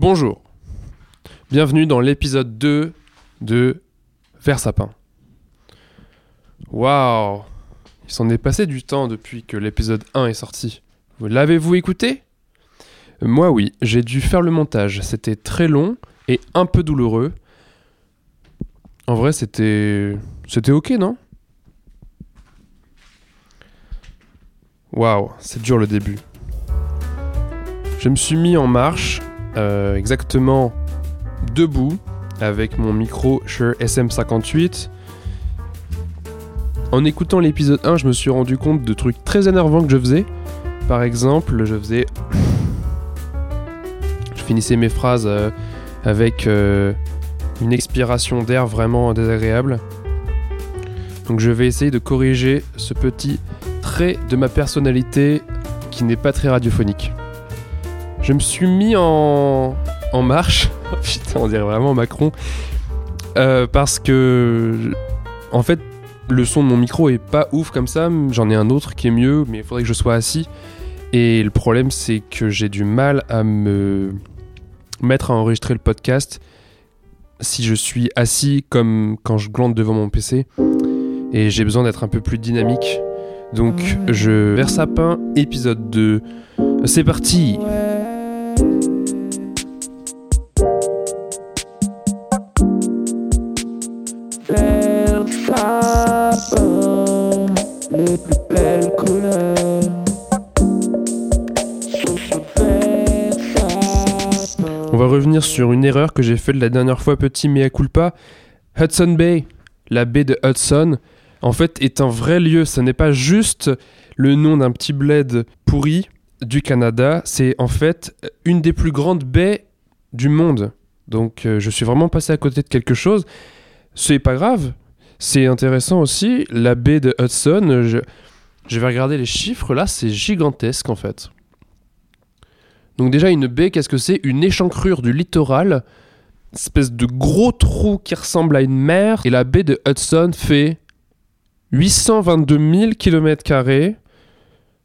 Bonjour, bienvenue dans l'épisode 2 de Versapin. Waouh, il s'en est passé du temps depuis que l'épisode 1 est sorti. Vous l'avez-vous écouté? Moi oui, j'ai dû faire le montage, c'était très long et un peu douloureux. En vrai, c'était c'était OK, non? Waouh, c'est dur le début. Je me suis mis en marche, euh, exactement debout, avec mon micro Shure SM58. En écoutant l'épisode 1, je me suis rendu compte de trucs très énervants que je faisais. Par exemple, je faisais. Je finissais mes phrases euh, avec euh, une expiration d'air vraiment désagréable. Donc je vais essayer de corriger ce petit trait de ma personnalité qui n'est pas très radiophonique. Je me suis mis en, en marche. Putain, on dirait vraiment Macron. Euh, parce que, en fait, le son de mon micro est pas ouf comme ça. J'en ai un autre qui est mieux, mais il faudrait que je sois assis. Et le problème, c'est que j'ai du mal à me mettre à enregistrer le podcast si je suis assis comme quand je glande devant mon PC. Et j'ai besoin d'être un peu plus dynamique. Donc, je verse sapin, épisode 2. C'est parti! Sur une erreur que j'ai faite la dernière fois, petit mea culpa. Hudson Bay, la baie de Hudson, en fait est un vrai lieu. Ce n'est pas juste le nom d'un petit bled pourri du Canada. C'est en fait une des plus grandes baies du monde. Donc euh, je suis vraiment passé à côté de quelque chose. C'est pas grave, c'est intéressant aussi, la baie de Hudson, je, vais regarder les chiffres, là c'est gigantesque en fait. Donc déjà une baie, qu'est-ce que c'est? Une échancrure du littoral, espèce de gros trou qui ressemble à une mer, et la baie de Hudson fait 822 000 km.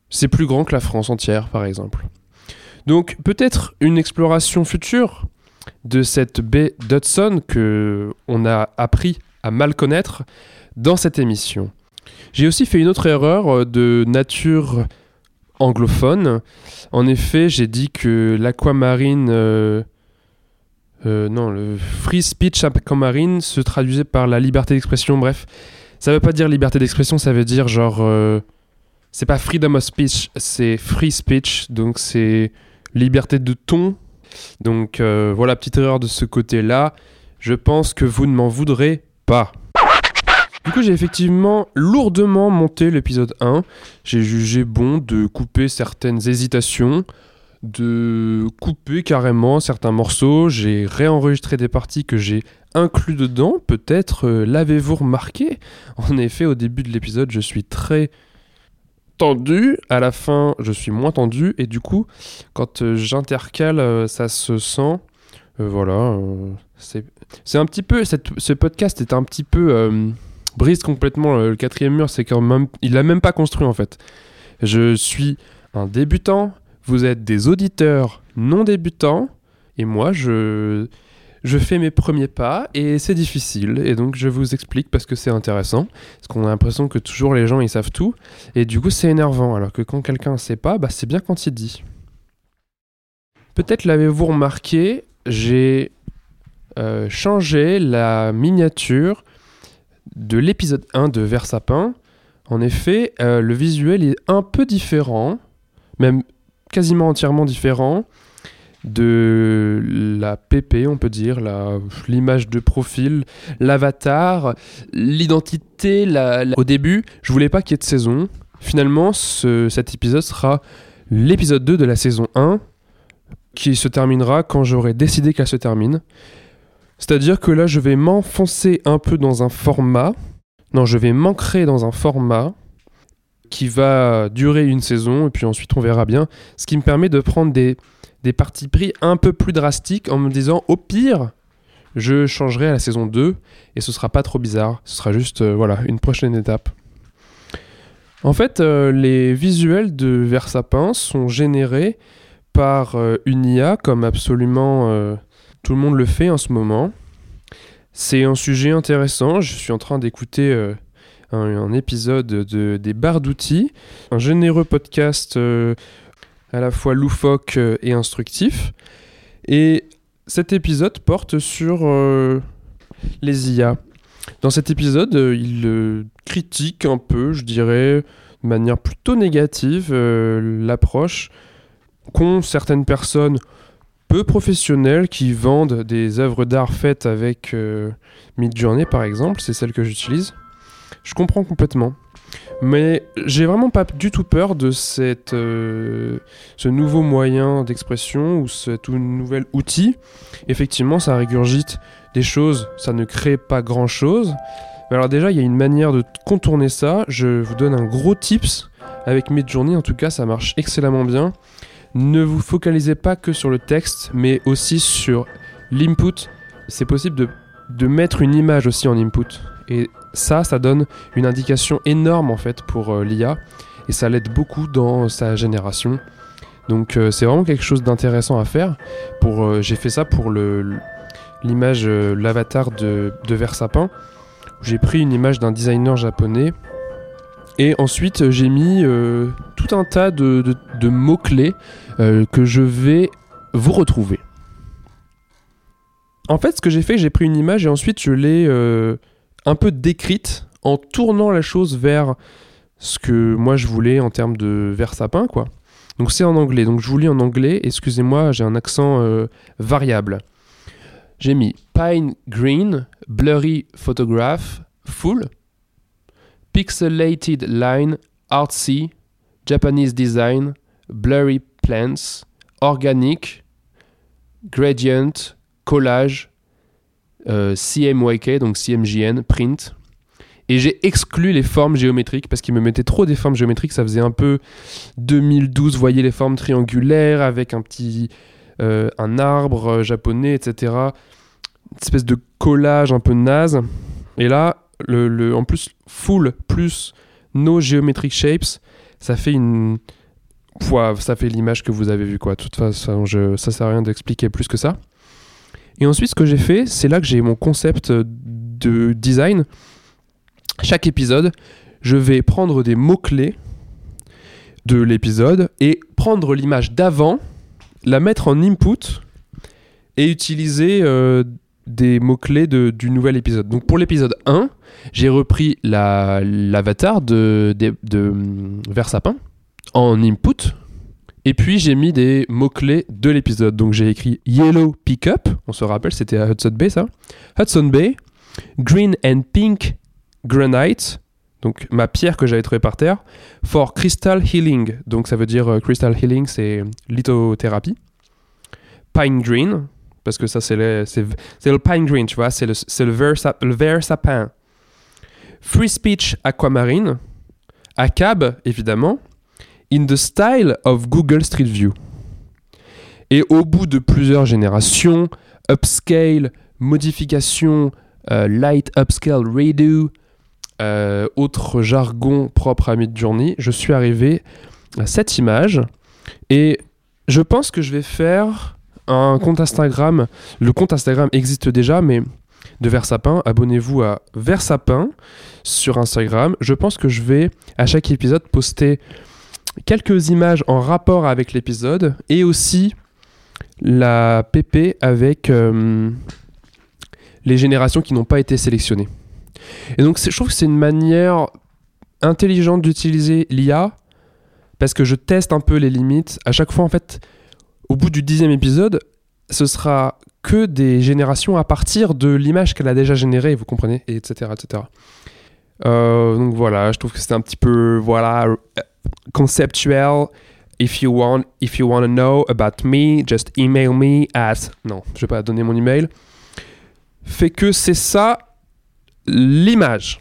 C'est plus grand que la France entière, par exemple. Donc peut-être une exploration future de cette baie d'Hudson que on a appris à mal connaître dans cette émission. J'ai aussi fait une autre erreur euh, de nature anglophone. En effet, j'ai dit que l'aquamarine... Euh, euh, non, le free speech aquamarine se traduisait par la liberté d'expression. Bref, ça veut pas dire liberté d'expression, ça veut dire genre... c'est pas freedom of speech, c'est free speech. Donc c'est liberté de ton. Donc voilà, petite erreur de ce côté-là. Je pense que vous ne m'en voudrez pas. Du coup, j'ai effectivement lourdement monté l'épisode 1. J'ai jugé bon de couper certaines hésitations, de couper carrément certains morceaux. J'ai réenregistré des parties que j'ai inclus dedans. Peut-être euh, l'avez-vous remarqué? En effet, au début de l'épisode, je suis très tendu. À la fin, je suis moins tendu. Et du coup, quand euh, j'intercale, euh, ça se sent. voilà. c'est un petit peu. ce podcast est un petit peu. Euh, brise complètement le quatrième mur. C'est quand même. Il l'a même pas construit en fait. Je suis un débutant. Vous êtes des auditeurs non débutants. Et moi, je. Je fais mes premiers pas et c'est difficile. Et donc, je vous explique parce que c'est intéressant. Parce qu'on a l'impression que toujours les gens ils savent tout. Et du coup, c'est énervant. Alors que quand quelqu'un ne sait pas, bah, c'est bien quand il dit. Peut-être l'avez-vous remarqué, j'ai euh, changer la miniature de l'épisode 1 de Versapin. En effet, euh, le visuel est un peu différent, même quasiment entièrement différent de la PP, on peut dire, l'image de profil, l'avatar, l'identité. Au début, je voulais pas qu'il y ait de saison. Finalement, cet épisode sera l'épisode 2 de la saison 1 qui se terminera quand j'aurai décidé qu'elle se termine. C'est-à-dire que là, je vais m'enfoncer un peu dans un format. Non, je vais m'ancrer dans un format qui va durer une saison et puis ensuite on verra bien. Ce qui me permet de prendre des, des parties pris un peu plus drastiques en me disant au pire, je changerai à la saison 2 et ce sera pas trop bizarre. Ce sera juste euh, voilà, une prochaine étape. En fait, euh, les visuels de Versapin sont générés par euh, une IA, comme absolument tout le monde le fait en ce moment. C'est un sujet intéressant. Je suis en train d'écouter un, un épisode de, des barres d'outils, un généreux podcast à la fois loufoque euh, et instructif. Et cet épisode porte sur euh, les IA. Dans cet épisode, euh, il critique un peu, je dirais, de manière plutôt négative, l'approche qu'ont certaines personnes peu professionnelles qui vendent des œuvres d'art faites avec Midjourney, par exemple. C'est celle que j'utilise. Je comprends complètement. Mais j'ai vraiment pas du tout peur de cette, euh, ce nouveau moyen d'expression ou ce tout nouvel outil. Effectivement, ça régurgite des choses, ça ne crée pas grand chose. Mais alors déjà, il y a une manière de contourner ça. Je vous donne un gros tips avec Midjourney. En tout cas, ça marche excellemment bien. Ne vous focalisez pas que sur le texte, mais aussi sur l'input. C'est possible de, de mettre une image aussi en input. Ça, ça donne une indication énorme en fait pour euh, l'IA. Et ça l'aide beaucoup dans sa génération. Donc euh, c'est vraiment quelque chose d'intéressant à faire. Euh, j'ai fait ça pour l'image, l'avatar de, Versapin. J'ai pris une image d'un designer japonais. Et ensuite, j'ai mis tout un tas de, mots-clés que je vais vous retrouver. En fait, ce que j'ai fait, j'ai pris une image et ensuite je l'ai un peu décrite en tournant la chose vers ce que moi je voulais en termes de Versapin, quoi. Donc c'est en anglais. Donc je vous lis en anglais. Excusez-moi, j'ai un accent euh, variable. J'ai mis Pine Green, Blurry Photograph, Full, Pixelated Line, Artsy, Japanese Design, Blurry Plants, Organic, Gradient, Collage, CMYK, donc CMJN, Print. Et j'ai exclu les formes géométriques parce qu'il me mettait trop des formes géométriques. Ça faisait un peu 2012, vous voyez les formes triangulaires avec un petit. euh, un arbre euh, japonais, etc. Une espèce de collage un peu naze. Et là, le, le- en plus, full plus no geometric shapes, ça fait une. Pouah, ça fait l'image que vous avez vue, quoi. De toute façon, je, ça sert à rien d'expliquer plus que ça. Et ensuite, ce que j'ai fait, c'est là que j'ai mon concept de design. Chaque épisode, je vais prendre des mots-clés de l'épisode et prendre l'image d'avant, la mettre en input et utiliser euh, des mots-clés de- du nouvel épisode. Donc pour l'épisode 1, j'ai repris la- l'avatar de, de, de Versapin en input. Et puis j'ai mis des mots-clés de l'épisode. Donc j'ai écrit Yellow Pickup, on se rappelle, c'était à Hudson Bay ça. Hudson Bay, Green and Pink Granite, donc ma pierre que j'avais trouvée par terre, for Crystal Healing, donc ça veut dire euh, Crystal Healing, c'est lithothérapie. Pine Green, parce que ça c'est le, c'est, le Pine Green, tu vois, c'est le, c'est le, vert, le vert sapin. Free Speech Aquamarine, ACAB évidemment, in the style of Google Street View. Et au bout de plusieurs générations, upscale, modification, euh, light upscale redo, euh, autre jargon propre à Midjourney, je suis arrivé à cette image et je pense que je vais faire un compte Instagram. Le compte Instagram existe déjà, mais de Versapin. Abonnez-vous à Versapin sur Instagram. Je pense que je vais à chaque épisode poster quelques images en rapport avec l'épisode et aussi la PP avec euh, les générations qui n'ont pas été sélectionnées. Et donc je trouve que c'est une manière intelligente d'utiliser l'IA parce que je teste un peu les limites. À chaque fois, en fait, au bout du dixième épisode, ce sera que des générations à partir de l'image qu'elle a déjà générée, vous comprenez, et etc. etc. Euh, donc voilà, je trouve que c'était un petit peu voilà conceptuel. If you want, if you want to know about me, just email me at. Non, je vais pas donner mon email. Fait que c'est ça l'image.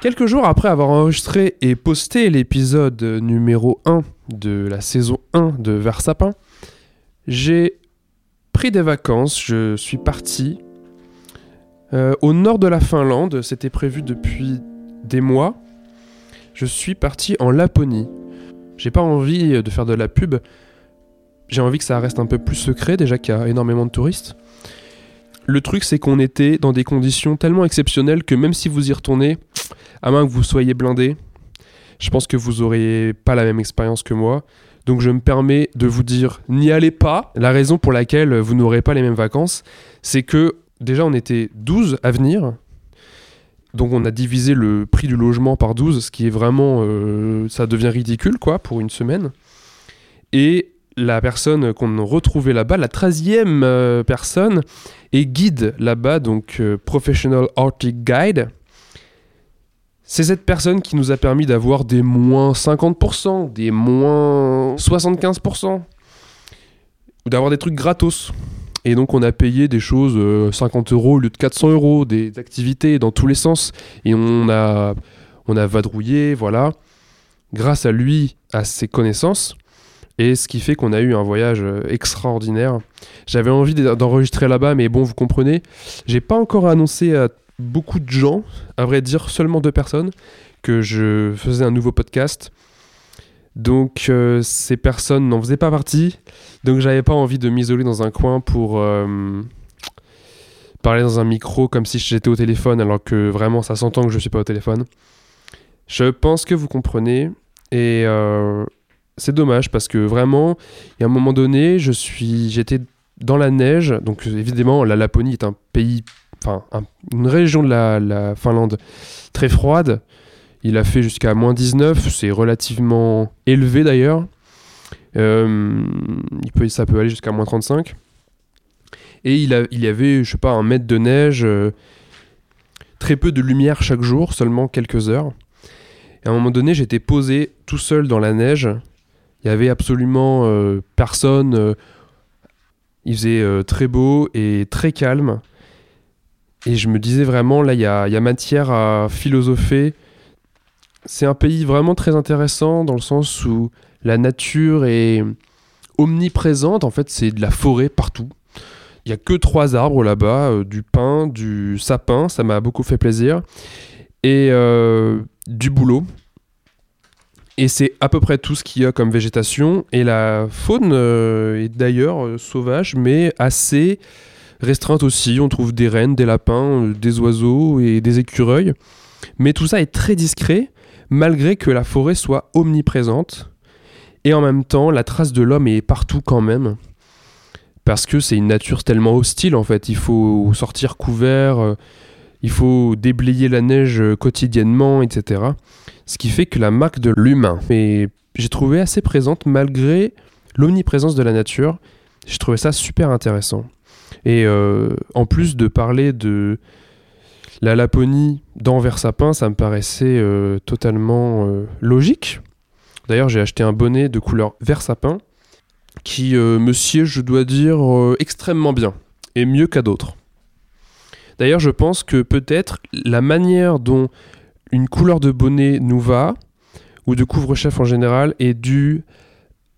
Quelques jours après avoir enregistré et posté l'épisode numéro 1 de la saison 1 de Versapin, j'ai pris des vacances, je suis parti euh, au nord de la Finlande, c'était prévu depuis des mois. Je suis parti en Laponie. J'ai pas envie de faire de la pub j'ai envie que ça reste un peu plus secret, déjà qu'il y a énormément de touristes. Le truc, c'est qu'on était dans des conditions tellement exceptionnelles que même si vous y retournez, à moins que vous soyez blindé, je pense que vous aurez pas la même expérience que moi. Donc je me permets de vous dire, n'y allez pas. La raison pour laquelle vous n'aurez pas les mêmes vacances, c'est que déjà on était 12 à venir. Donc on a divisé le prix du logement par 12, ce qui est vraiment... euh, ça devient ridicule, quoi, pour une semaine. Et la personne qu'on a retrouvée là-bas, la 13e euh, personne, est guide là-bas, donc euh, Professional Arctic Guide. C'est cette personne qui nous a permis d'avoir des moins 50%, des moins 75%, ou d'avoir des trucs gratos. Et donc on a payé des choses euh, 50 euros au lieu de 400 euros, des activités dans tous les sens. Et on a, on a vadrouillé, voilà, grâce à lui, à ses connaissances. Et ce qui fait qu'on a eu un voyage euh, extraordinaire. J'avais envie d'e- d'enregistrer là-bas, mais bon, vous comprenez, j'ai pas encore annoncé à beaucoup de gens, à vrai dire seulement deux personnes, que je faisais un nouveau podcast. Donc euh, ces personnes n'en faisaient pas partie. Donc j'avais pas envie de m'isoler dans un coin pour euh, parler dans un micro comme si j'étais au téléphone alors que vraiment ça s'entend que je suis pas au téléphone. Je pense que vous comprenez et euh, c'est dommage parce que vraiment il y a un moment donné je suis j'étais dans la neige donc évidemment la Laponie est un pays enfin un- une région de la Finlande très froide il a fait jusqu'à moins 19 c'est relativement élevé d'ailleurs euh, ça peut aller jusqu'à moins 35. Et il, y avait, je sais pas, un mètre de neige, euh, très peu de lumière chaque jour, seulement quelques heures. Et à un moment donné, j'étais posé tout seul dans la neige. Il y avait absolument euh, personne. il faisait très beau et très calme. Et je me disais vraiment, là, il y a matière à philosopher. C'est un pays vraiment très intéressant dans le sens où la nature est omniprésente. En fait, c'est de la forêt partout. Il y a que trois arbres là-bas, euh, du pin, du sapin, ça m'a beaucoup fait plaisir, et euh, du bouleau. Et c'est à peu près tout ce qu'il y a comme végétation. Et la faune euh, est d'ailleurs sauvage, mais assez restreinte aussi. On trouve des rennes, des lapins, des oiseaux et des écureuils. Mais tout ça est très discret, malgré que la forêt soit omniprésente. Et en même temps, la trace de l'homme est partout quand même. Parce que c'est une nature tellement hostile en fait. Il faut sortir couvert, euh, il faut déblayer la neige euh, quotidiennement, etc. Ce qui fait que la marque de l'humain est, j'ai trouvé assez présente malgré l'omniprésence de la nature. J'ai trouvé ça super intéressant. Et euh, en plus de parler de la Laponie dans Versapin, ça me paraissait euh, totalement euh, logique. D'ailleurs, j'ai acheté un bonnet de couleur vert sapin qui euh, me sied, je dois dire, extrêmement bien et mieux qu'à d'autres. D'ailleurs, je pense que peut-être la manière dont une couleur de bonnet nous va, ou de couvre-chef en général, est due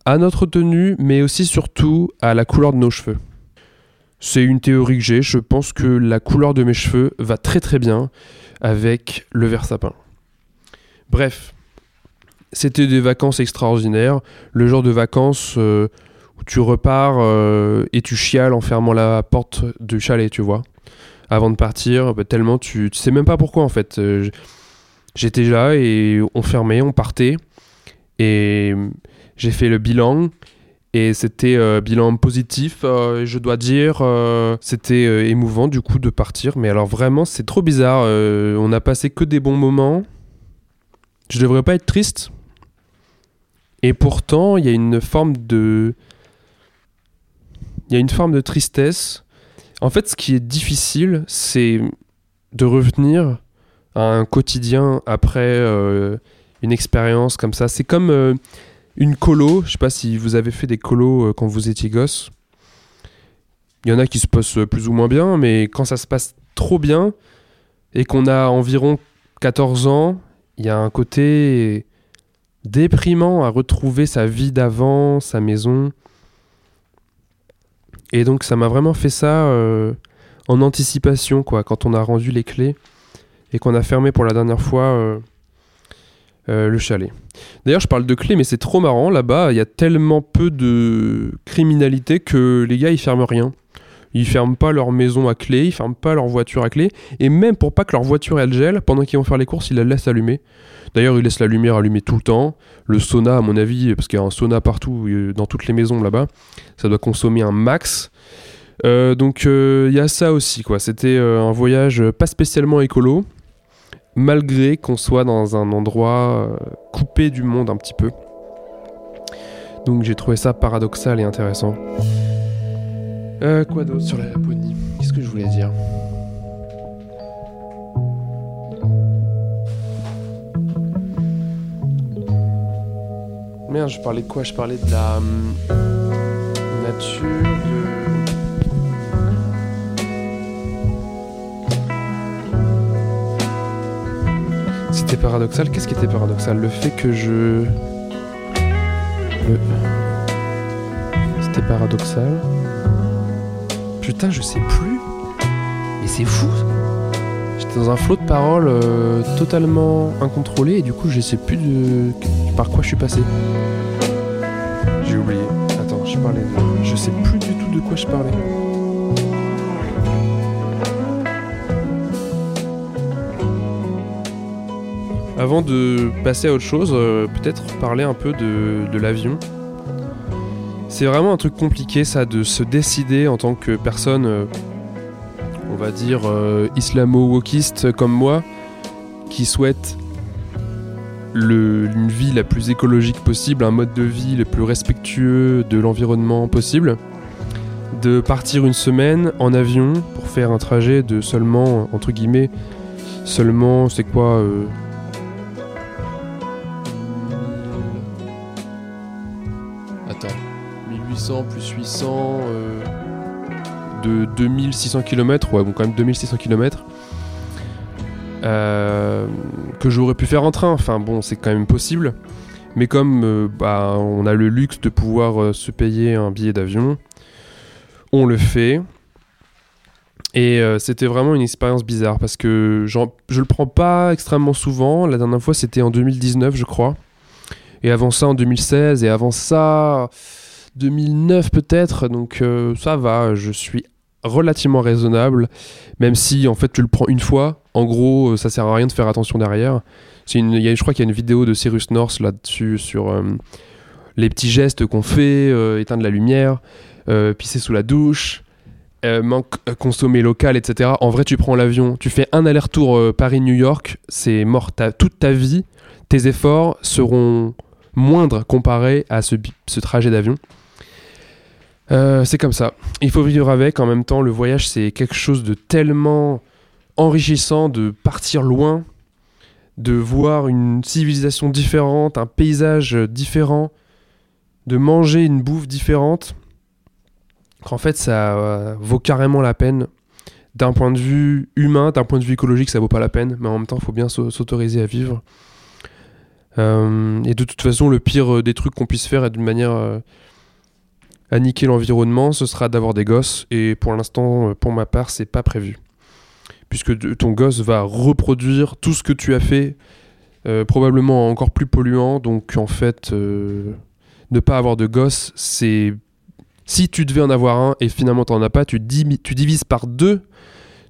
à notre tenue, mais aussi surtout à la couleur de nos cheveux. C'est une théorie que j'ai, je pense que la couleur de mes cheveux va très très bien avec le vert sapin. Bref, c'était des vacances extraordinaires, le genre de vacances euh, où tu repars euh, et tu chiales en fermant la porte du chalet, tu vois. Avant de partir, bah, tellement tu, tu sais même pas pourquoi en fait. Euh, J'étais là et on fermait, on partait. Et j'ai fait le bilan. Et c'était euh, bilan positif, euh, je dois dire. euh, c'était émouvant du coup de partir. Mais alors vraiment, c'est trop bizarre. on a passé que des bons moments. Je devrais pas être triste. Et pourtant, il y a une forme de. Il y a une forme de tristesse. En fait, ce qui est difficile, c'est de revenir à un quotidien après une expérience comme ça. C'est comme une colo. Je sais pas si vous avez fait des colos euh, quand vous étiez gosse. Il y en a qui se passent plus ou moins bien, mais quand ça se passe trop bien et qu'on a environ 14 ans, il y a un côté déprimant à retrouver sa vie d'avant, sa maison. Et donc ça m'a vraiment fait ça euh, en anticipation, quoi, quand on a rendu les clés et qu'on a fermé pour la dernière fois euh, euh, le chalet. D'ailleurs, je parle de clés, mais c'est trop marrant. Là-bas, il y a tellement peu de criminalité que les gars, ils ferment rien. Ils ferment pas leur maison à clé, ils ferment pas leur voiture à clé. Et même pour pas que leur voiture elle gèle, pendant qu'ils vont faire les courses, ils la laissent allumer. D'ailleurs, ils laissent la lumière allumée tout le temps. Le sauna, à mon avis, parce qu'il y a un sauna partout, euh, dans toutes les maisons là-bas, ça doit consommer un max. Euh, donc il y a ça aussi, quoi. C'était un voyage pas spécialement écolo, malgré qu'on soit dans un endroit euh, coupé du monde un petit peu. Donc j'ai trouvé ça paradoxal et intéressant. Euh, quoi d'autre sur la Laponie? Qu'est-ce que je voulais dire? Merde, je parlais de quoi? Je parlais de la hum, nature, C'était paradoxal. Qu'est-ce qui était paradoxal? Le fait que je. C'était paradoxal. Putain, je sais plus. Mais c'est fou. J'étais dans un flot de paroles euh, totalement incontrôlé et du coup, je sais plus de par quoi je suis passé. J'ai oublié. Attends, je parlais de. Je sais plus du tout de quoi je parlais. Avant de passer à autre chose, euh, peut-être parler un peu de, l'avion. C'est vraiment un truc compliqué ça de se décider en tant que personne, euh, on va dire euh, islamo-wokiste comme moi, qui souhaite une vie la plus écologique possible, un mode de vie le plus respectueux de l'environnement possible, de partir une semaine en avion pour faire un trajet de seulement, entre guillemets, seulement, c'est quoi plus 800 euh, de 2600 km, ouais, bon, quand même 2600 km. Euh, que j'aurais pu faire en train, enfin bon, c'est quand même possible. Mais comme euh, bah, on a le luxe de pouvoir se payer un billet d'avion, on le fait. Et c'était vraiment une expérience bizarre parce que je le prends pas extrêmement souvent. La dernière fois, c'était en 2019, je crois. Et avant ça, en 2016. Et avant ça, 2009 peut-être, donc euh, ça va, je suis relativement raisonnable, même si en fait tu le prends une fois, en gros euh, ça sert à rien de faire attention derrière. Une, y a, je crois qu'il y a une vidéo de Cyrus North là-dessus sur euh, les petits gestes qu'on fait, éteindre la lumière, pisser sous la douche, consommer local, etc. En vrai tu prends l'avion, tu fais un aller-retour Paris-New York, c'est mort, toute ta vie, tes efforts seront moindres comparés à ce, ce trajet d'avion. Euh, c'est comme ça. Il faut vivre avec. En même temps, le voyage, c'est quelque chose de tellement enrichissant de partir loin, de voir une civilisation différente, un paysage différent, de manger une bouffe différente, qu'en fait, ça euh, vaut carrément la peine. D'un point de vue humain, d'un point de vue écologique, ça vaut pas la peine, mais en même temps, il faut bien s'autoriser à vivre. Euh, et de toute façon, le pire des trucs qu'on puisse faire est d'une manière à niquer l'environnement, ce sera d'avoir des gosses. Et pour l'instant, euh, pour ma part, c'est pas prévu. Puisque ton gosse va reproduire tout ce que tu as fait, euh, probablement encore plus polluant. Donc en fait, euh, ne pas avoir de gosse, c'est. Si tu devais en avoir un et finalement t'en as pas, tu, tu divises par deux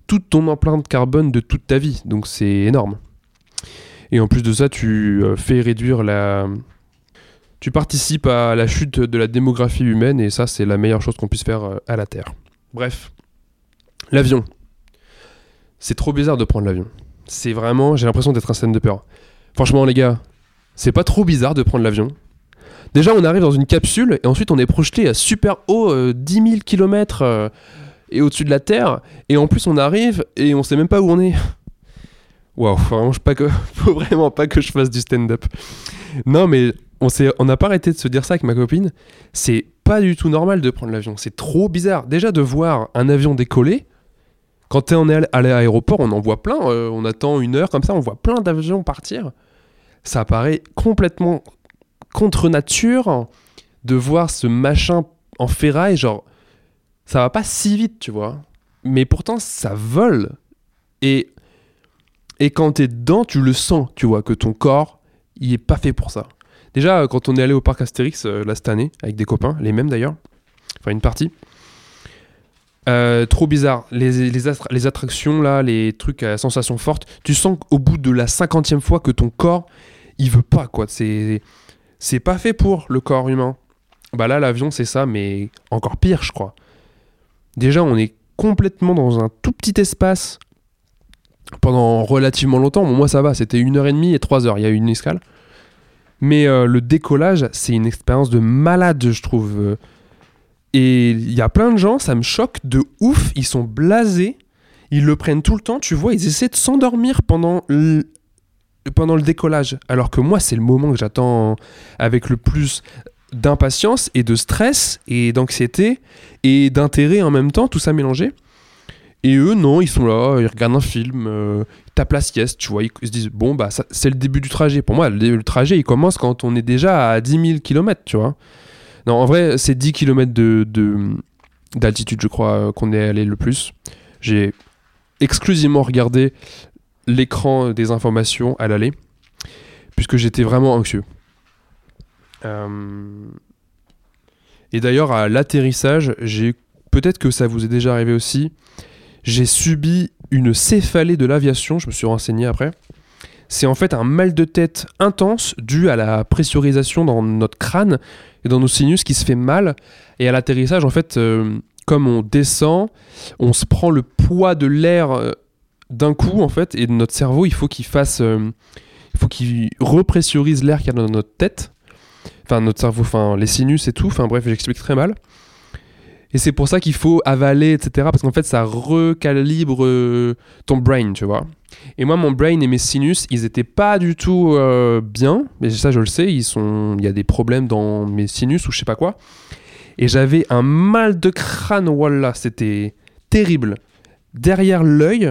toute ton empreinte carbone de toute ta vie. Donc c'est énorme. Et en plus de ça, tu fais réduire la, tu participes à la chute de la démographie humaine et ça, c'est la meilleure chose qu'on puisse faire euh, à la Terre. Bref, l'avion. C'est trop bizarre de prendre l'avion. C'est vraiment, j'ai l'impression d'être un scène de peur. Franchement, les gars, c'est pas trop bizarre de prendre l'avion. Déjà, on arrive dans une capsule et ensuite on est projeté à super haut, 10 000 km et au-dessus de la Terre. Et en plus, on arrive et on sait même pas où on est. Waouh, vraiment, pas que, faut vraiment pas que je fasse du stand-up. Non, mais on on n'a pas arrêté de se dire ça avec ma copine. C'est pas du tout normal de prendre l'avion. C'est trop bizarre. Déjà de voir un avion décoller. Quand t'es en à l'aéroport, on en voit plein. Euh, on attend une heure comme ça, on voit plein d'avions partir. Ça paraît complètement contre nature de voir ce machin en ferraille. Genre, ça va pas si vite, tu vois. Mais pourtant, ça vole. Et, et quand t'es dedans, tu le sens, tu vois, que ton corps il est pas fait pour ça. Déjà, quand on est allé au parc Astérix euh, là cette année, avec des copains, les mêmes d'ailleurs, enfin une partie, euh, trop bizarre. Les, les, attra- les attractions, là, les trucs à sensations fortes, tu sens qu'au bout de la cinquantième fois que ton corps, il veut pas, quoi. C'est, c'est pas fait pour le corps humain. Bah là, l'avion, c'est ça, mais encore pire, je crois. Déjà, on est complètement dans un tout petit espace pendant relativement longtemps. Moi, ça va, c'était une heure et demie et trois heures. Il y a eu une escale. Mais euh, le décollage, c'est une expérience de malade, je trouve. Euh, Et il y a plein de gens, ça me choque de ouf. Ils sont blasés. Ils le prennent tout le temps. Tu vois, ils essaient de s'endormir pendant pendant le décollage. Alors que moi, c'est le moment que j'attends avec le plus d'impatience et de stress et d'anxiété et d'intérêt en même temps, tout ça mélangé. Et eux, non, ils sont là, ils regardent un film, euh, ils tapent la sieste, tu vois, ils se disent, bon, bah, c'est le début du trajet. Pour moi, le, trajet, il commence quand on est déjà à 10 000 km, tu vois. Non, en vrai, c'est 10 km de, de- d'altitude, je crois, euh, qu'on est allé le plus. J'ai exclusivement regardé l'écran des informations à l'aller, puisque j'étais vraiment anxieux. Euh, Et d'ailleurs, à l'atterrissage, j'ai peut-être que ça vous est déjà arrivé aussi. J'ai subi une céphalée de l'aviation, je me suis renseigné après. C'est en fait un mal de tête intense dû à la pressurisation dans notre crâne et dans nos sinus qui se fait mal. Et à l'atterrissage, en fait, euh, comme on descend, on se prend le poids de l'air euh, d'un coup, en fait, et notre cerveau, il faut qu'il fasse. euh, il faut qu'il repressurise l'air qu'il y a dans notre tête. Enfin, notre cerveau, enfin, les sinus et tout. Enfin, bref, j'explique très mal. Et c'est pour ça qu'il faut avaler, etc. Parce qu'en fait, ça recalibre euh, ton brain, tu vois. Et moi, mon brain et mes sinus, ils étaient pas du tout euh, bien. Mais ça, je le sais. Il y a des problèmes dans mes sinus ou je sais pas quoi. Et j'avais un mal de crâne, voilà. C'était terrible. Derrière l'œil,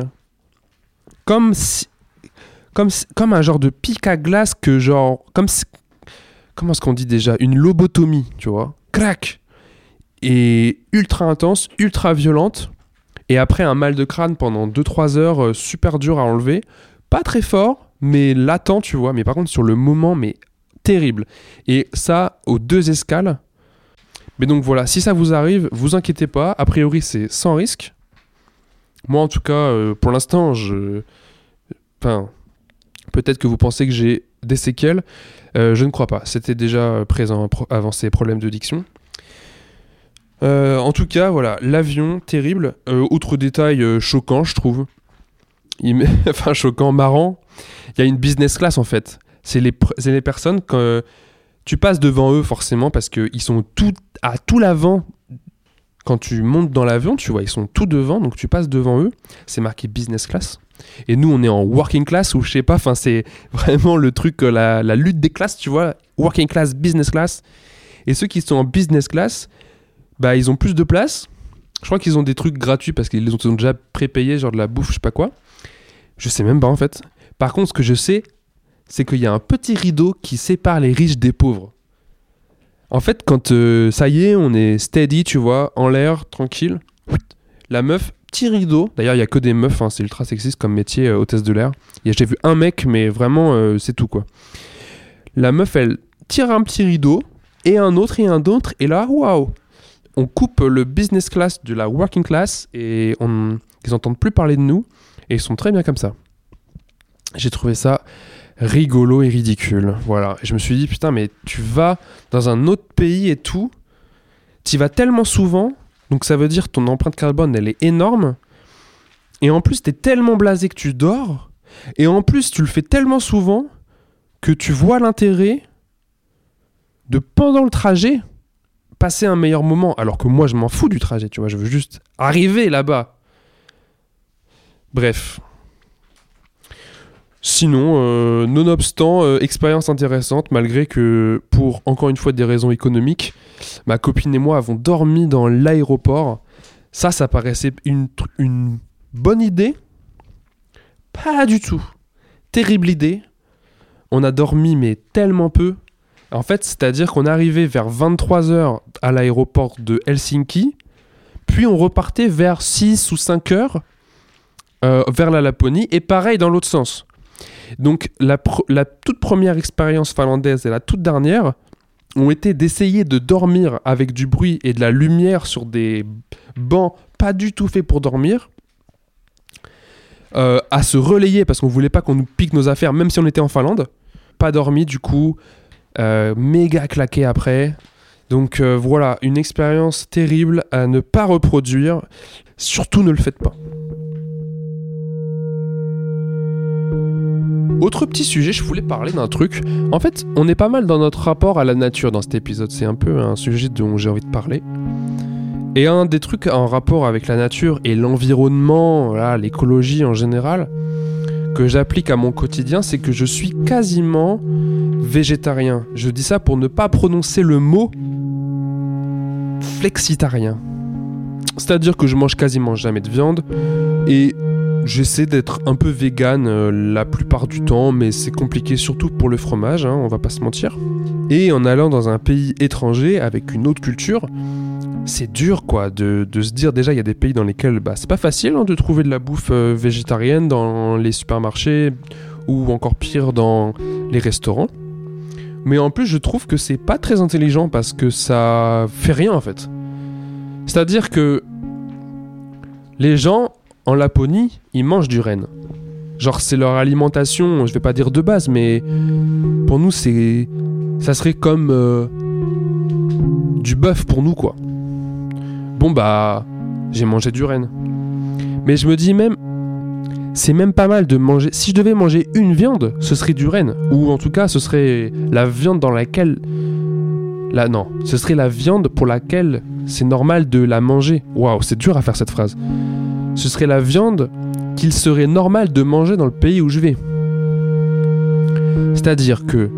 comme. Comme, comme un genre de pic à glace que genre... Comme Comment est-ce qu'on dit déjà? Une lobotomie, tu vois. Crac Et ultra intense, ultra violente. Et après un mal de crâne pendant 2-3 heures, euh, super dur à enlever. Pas très fort, mais latent, tu vois. Mais par contre, sur le moment, mais terrible. Et ça, aux deux escales. Mais donc voilà, si ça vous arrive, vous inquiétez pas. A priori, c'est sans risque. Moi, en tout cas, euh, pour l'instant, je. Enfin, peut-être que vous pensez que j'ai des séquelles. Euh, je ne crois pas. C'était déjà présent avant ces problèmes de diction. Euh, en tout cas, voilà, l'avion, terrible. Euh, autre détail euh, choquant, je trouve. Enfin, choquant, marrant. Il y a une business class en fait. C'est les, pr- les personnes que tu passes devant eux forcément parce qu'ils sont tout à tout l'avant. Quand tu montes dans l'avion, tu vois, ils sont tout devant, donc tu passes devant eux. C'est marqué business class. Et nous, on est en working class ou je sais pas. Enfin, c'est vraiment le truc, euh, la lutte des classes, tu vois. Working class, business class. Et ceux qui sont en business class, bah ils ont plus de place. Je crois qu'ils ont des trucs gratuits parce qu'ils les ont, déjà prépayés, genre de la bouffe, je sais pas quoi. Je sais même pas en fait. Par contre, ce que je sais, c'est qu'il y a un petit rideau qui sépare les riches des pauvres. En fait, quand euh, ça y est, on est steady, tu vois, en l'air, tranquille, la meuf, petit rideau. D'ailleurs, il y a que des meufs, hein, c'est ultra sexiste comme métier, euh, hôtesse de l'air. J'ai vu un mec, mais vraiment, euh, c'est tout quoi. La meuf, elle tire un petit rideau, et un autre, et un autre, et là, waouh! On coupe le business class de la working class, et on, ils entendent plus parler de nous, et ils sont très bien comme ça. J'ai trouvé ça rigolo et ridicule. Voilà. Je me suis dit, putain, mais tu vas dans un autre pays et tout, tu vas tellement souvent, donc ça veut dire ton empreinte carbone, elle est énorme. Et en plus, t'es tellement blasé que tu dors. Et en plus, tu le fais tellement souvent que tu vois l'intérêt de pendant le trajet passer un meilleur moment. Alors que moi, je m'en fous du trajet, tu vois. Je veux juste arriver là-bas. Bref. Sinon, euh, nonobstant, euh, expérience intéressante, malgré que, pour encore une fois des raisons économiques, ma copine et moi avons dormi dans l'aéroport. Ça, ça paraissait une, une bonne idée. Pas du tout. Terrible idée. On a dormi, mais tellement peu. En fait, c'est-à-dire qu'on arrivait vers 23h à l'aéroport de Helsinki, puis on repartait vers 6 ou 5 heures euh, vers la Laponie, et pareil dans l'autre sens. Donc la, toute première expérience finlandaise et la toute dernière ont été d'essayer de dormir avec du bruit et de la lumière sur des bancs pas du tout faits pour dormir. Euh, à se relayer parce qu'on voulait pas qu'on nous pique nos affaires, même si on était en Finlande. Pas dormi du coup, méga claqué après. Donc euh, voilà, une expérience terrible à ne pas reproduire. Surtout ne le faites pas. Autre petit sujet, je voulais parler d'un truc. En fait, on est pas mal dans notre rapport à la nature dans cet épisode. C'est un peu un sujet dont j'ai envie de parler. Et un des trucs en rapport avec la nature et l'environnement, l'écologie en général, que j'applique à mon quotidien, c'est que je suis quasiment végétarien. Je dis ça pour ne pas prononcer le mot flexitarien. C'est-à-dire que je mange quasiment jamais de viande et j'essaie d'être un peu vegan euh, la plupart du temps, mais c'est compliqué surtout pour le fromage, hein, on va pas se mentir. Et en allant dans un pays étranger avec une autre culture, c'est dur quoi de, se dire déjà il y a des pays dans lesquels bah, c'est pas facile hein, de trouver de la bouffe euh, végétarienne dans les supermarchés ou encore pire dans les restaurants. Mais en plus je trouve que c'est pas très intelligent parce que ça fait rien en fait. C'est-à-dire que les gens en Laponie, ils mangent du renne. Genre c'est leur alimentation, je vais pas dire de base, mais pour nous c'est ça serait comme euh, du bœuf pour nous quoi bon bah j'ai mangé du renne. Mais je me dis même, c'est même pas mal de manger. Si je devais manger une viande, ce serait du renne. Ou en tout cas, ce serait la viande dans laquelle. Là, non, ce serait la viande pour laquelle c'est normal de la manger. Waouh, c'est dur à faire cette phrase. Ce serait la viande qu'il serait normal de manger dans le pays où je vais. C'est-à-dire que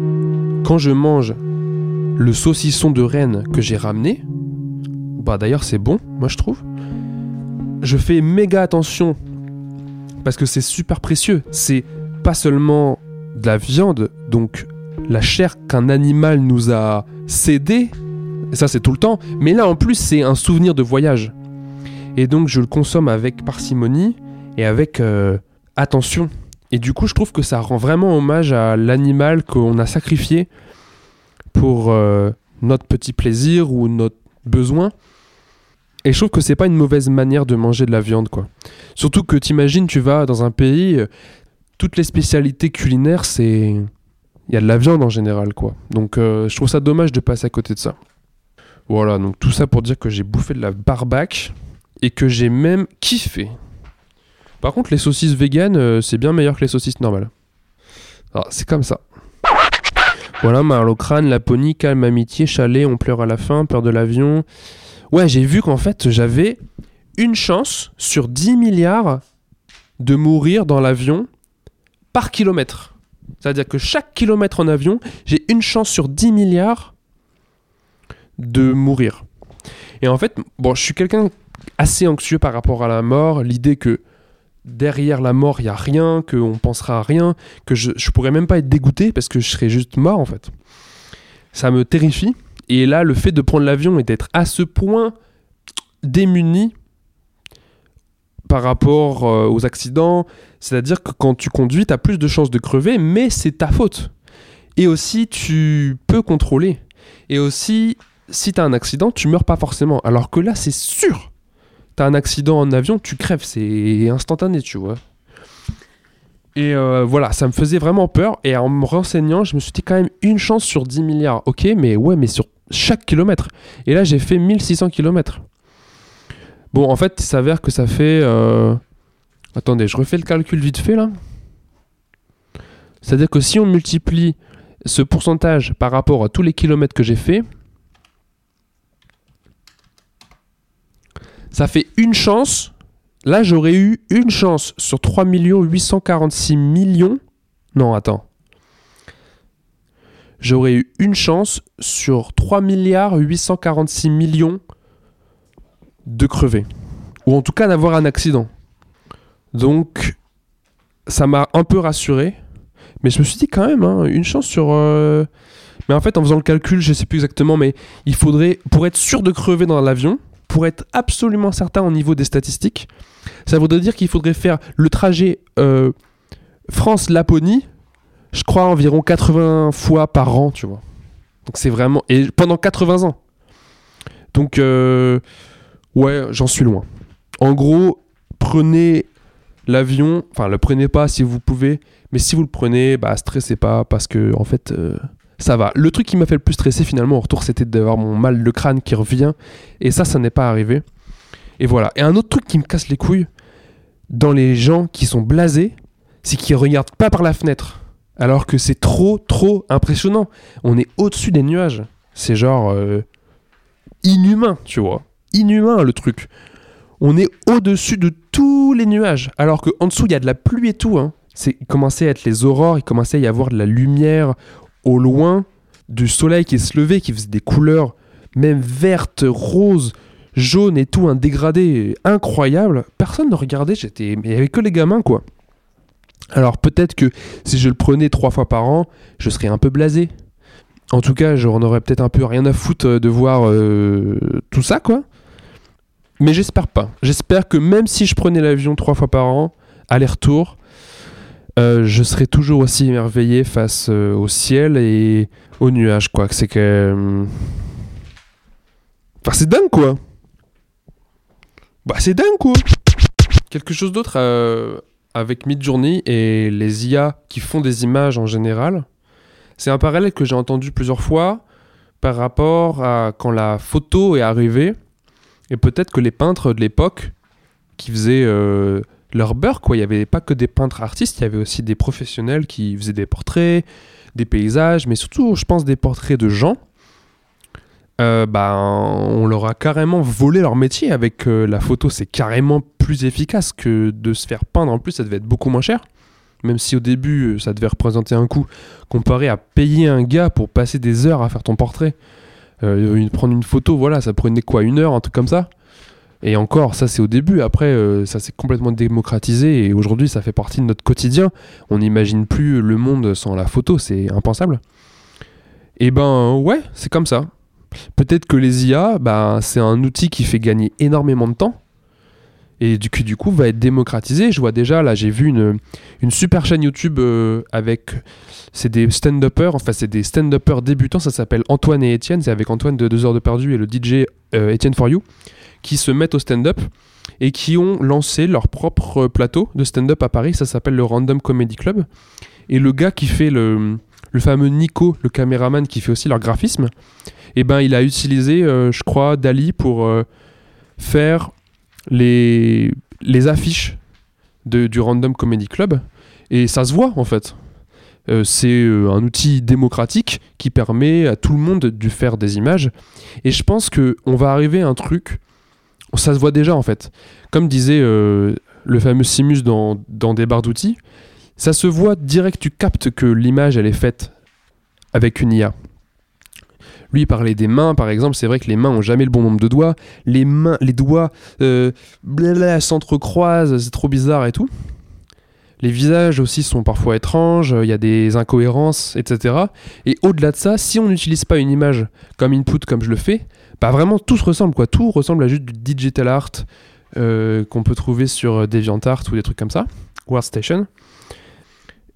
quand je mange le saucisson de renne que j'ai ramené, bah, d'ailleurs c'est bon, moi je trouve. Je fais méga attention parce que c'est super précieux. C'est pas seulement de la viande, donc la chair qu'un animal nous a cédé, ça c'est tout le temps, mais là en plus c'est un souvenir de voyage. Et donc je le consomme avec parcimonie et avec euh, attention. Et du coup je trouve que ça rend vraiment hommage à l'animal qu'on a sacrifié pour euh, notre petit plaisir ou notre besoin. Et je trouve que c'est pas une mauvaise manière de manger de la viande, quoi. Surtout que t'imagines, tu vas dans un pays, euh, toutes les spécialités culinaires, c'est. Il y a de la viande en général, quoi. Donc euh, je trouve ça dommage de passer à côté de ça. Voilà, donc tout ça pour dire que j'ai bouffé de la barbac et que j'ai même kiffé. Par contre, les saucisses véganes, euh, c'est bien meilleur que les saucisses normales. Alors, ah, c'est comme ça. Voilà, Marlocrane, Laponie, calme, amitié, chalet, on pleure à la fin, peur de l'avion. Ouais, j'ai vu qu'en fait, j'avais une chance sur 10 milliards de mourir dans l'avion par kilomètre. C'est-à-dire que chaque kilomètre en avion, j'ai une chance sur 10 milliards de mourir. Et en fait, bon, je suis quelqu'un assez anxieux par rapport à la mort, l'idée que derrière la mort, il n'y a rien, qu'on pensera à rien, que je ne pourrais même pas être dégoûté parce que je serais juste mort en fait. Ça me terrifie. Et là, le fait de prendre l'avion et d'être à ce point démuni par rapport euh, aux accidents, c'est-à-dire que quand tu conduis, tu as plus de chances de crever, mais c'est ta faute. Et aussi, tu peux contrôler. Et aussi, si tu as un accident, tu meurs pas forcément. Alors que là, c'est sûr. Tu as un accident en avion, tu crèves, c'est instantané, tu vois. Et euh, voilà, ça me faisait vraiment peur. Et en me renseignant, je me suis dit quand même une chance sur 10 milliards. Ok, mais ouais, mais sur chaque kilomètre. Et là, j'ai fait 1600 kilomètres. Bon, en fait, il s'avère que ça fait... Euh, attendez, je refais le calcul vite fait là. C'est-à-dire que si on multiplie ce pourcentage par rapport à tous les kilomètres que j'ai fait, ça fait une chance. Là, j'aurais eu une chance sur 3 846 millions. Non, attends j'aurais eu une chance sur 3 milliards 846 millions de crever. Ou en tout cas d'avoir un accident. Donc, ça m'a un peu rassuré. Mais je me suis dit quand même, hein, une chance sur... Euh, mais en fait, en faisant le calcul, je sais plus exactement, mais il faudrait, pour être sûr de crever dans l'avion, pour être absolument certain au niveau des statistiques, ça voudrait dire qu'il faudrait faire le trajet euh, France-Laponie je crois, environ 80 fois par an, tu vois. Donc c'est vraiment... Et pendant 80 ans. Donc, euh, ouais, j'en suis loin. En gros, prenez l'avion, enfin, le prenez pas si vous pouvez, mais si vous le prenez, bah, stressez pas, parce que, en fait... Euh, ça va. Le truc qui m'a fait le plus stresser finalement au retour, c'était d'avoir mon mal de crâne qui revient. Et ça, ça n'est pas arrivé. Et voilà. Et un autre truc qui me casse les couilles dans les gens qui sont blasés, c'est qu'ils regardent pas par la fenêtre. Alors que c'est trop, trop impressionnant. On est au-dessus des nuages. C'est genre euh, inhumain, tu vois. Inhumain le truc. On est au-dessus de tous les nuages. Alors qu'en dessous, il y a de la pluie et tout. Hein. C'est, il commençait à être les aurores, il commençait à y avoir de la lumière au loin du soleil qui se levait, qui faisait des couleurs même vertes, roses, jaunes et tout, un dégradé incroyable. Personne ne regardait, j'étais, mais il n'y avait que les gamins quoi. Alors peut-être que si je le prenais trois fois par an, je serais un peu blasé. En tout cas, j'en aurais peut-être un peu rien à foutre euh, de voir euh, tout ça quoi. Mais j'espère pas. J'espère que même si je prenais l'avion trois fois par an, aller-retour, euh, je serais toujours aussi émerveillé face au ciel et aux nuages, quoi. C'est que. Euh, enfin, c'est dingue, quoi. Bah, c'est dingue, quoi. Quelque chose d'autre avec Midjourney et les IA qui font des images en général. C'est un parallèle que j'ai entendu plusieurs fois par rapport à quand la photo est arrivée. Et peut-être que les peintres de l'époque qui faisaient leur beurre, quoi. Il n'y avait pas que des peintres artistes, il y avait aussi des professionnels qui faisaient des portraits, des paysages, mais surtout, je pense, des portraits de gens. Euh, bah, on leur a carrément volé leur métier avec euh, la photo. C'est carrément plus efficace que de se faire peindre. En plus, ça devait être beaucoup moins cher. Même si au début, euh, ça devait représenter un coût comparé à payer un gars pour passer des heures à faire ton portrait. prendre une photo, voilà, ça prenait quoi Une heure, un truc comme ça et encore, ça c'est au début. Après, ça s'est complètement démocratisé et aujourd'hui, ça fait partie de notre quotidien. On n'imagine plus le monde sans la photo, c'est impensable. Et ben ouais, c'est comme ça. Peut-être que les IA, bah, c'est un outil qui fait gagner énormément de temps et du coup, du coup va être démocratisé. Je vois déjà, là, j'ai vu une, une super chaîne YouTube euh, avec. C'est des stand-uppers, enfin, c'est des stand-uppers débutants. Ça s'appelle Antoine et Étienne. C'est avec Antoine de 2 heures de perdu et le DJ euh, Étienne For You qui se mettent au stand-up et qui ont lancé leur propre plateau de stand-up à Paris. Ça s'appelle le Random Comedy Club. Et le gars qui fait le, le fameux Nico, le caméraman qui fait aussi leur graphisme, eh ben, il a utilisé, euh, je crois, Dali pour euh, faire les, affiches de, du Random Comedy Club. Et ça se voit en fait. Euh, c'est un outil démocratique qui permet à tout le monde de faire des images. Et je pense qu'on va arriver à un truc ça se voit déjà en fait. Comme disait le fameux Simus dans, des barres d'outils, ça se voit direct, tu captes que l'image elle est faite avec une IA. Lui parlait des mains par exemple, c'est vrai que les mains ont jamais le bon nombre de doigts, les mains, les doigts euh, s'entrecroisent, c'est trop bizarre et tout. Les visages aussi sont parfois étranges, il y a des incohérences, etc. Et au-delà de ça, si on n'utilise pas une image comme input comme je le fais, bah vraiment tout se ressemble quoi. Tout ressemble à juste du digital art euh, qu'on peut trouver sur DeviantArt ou des trucs comme ça, Workstation.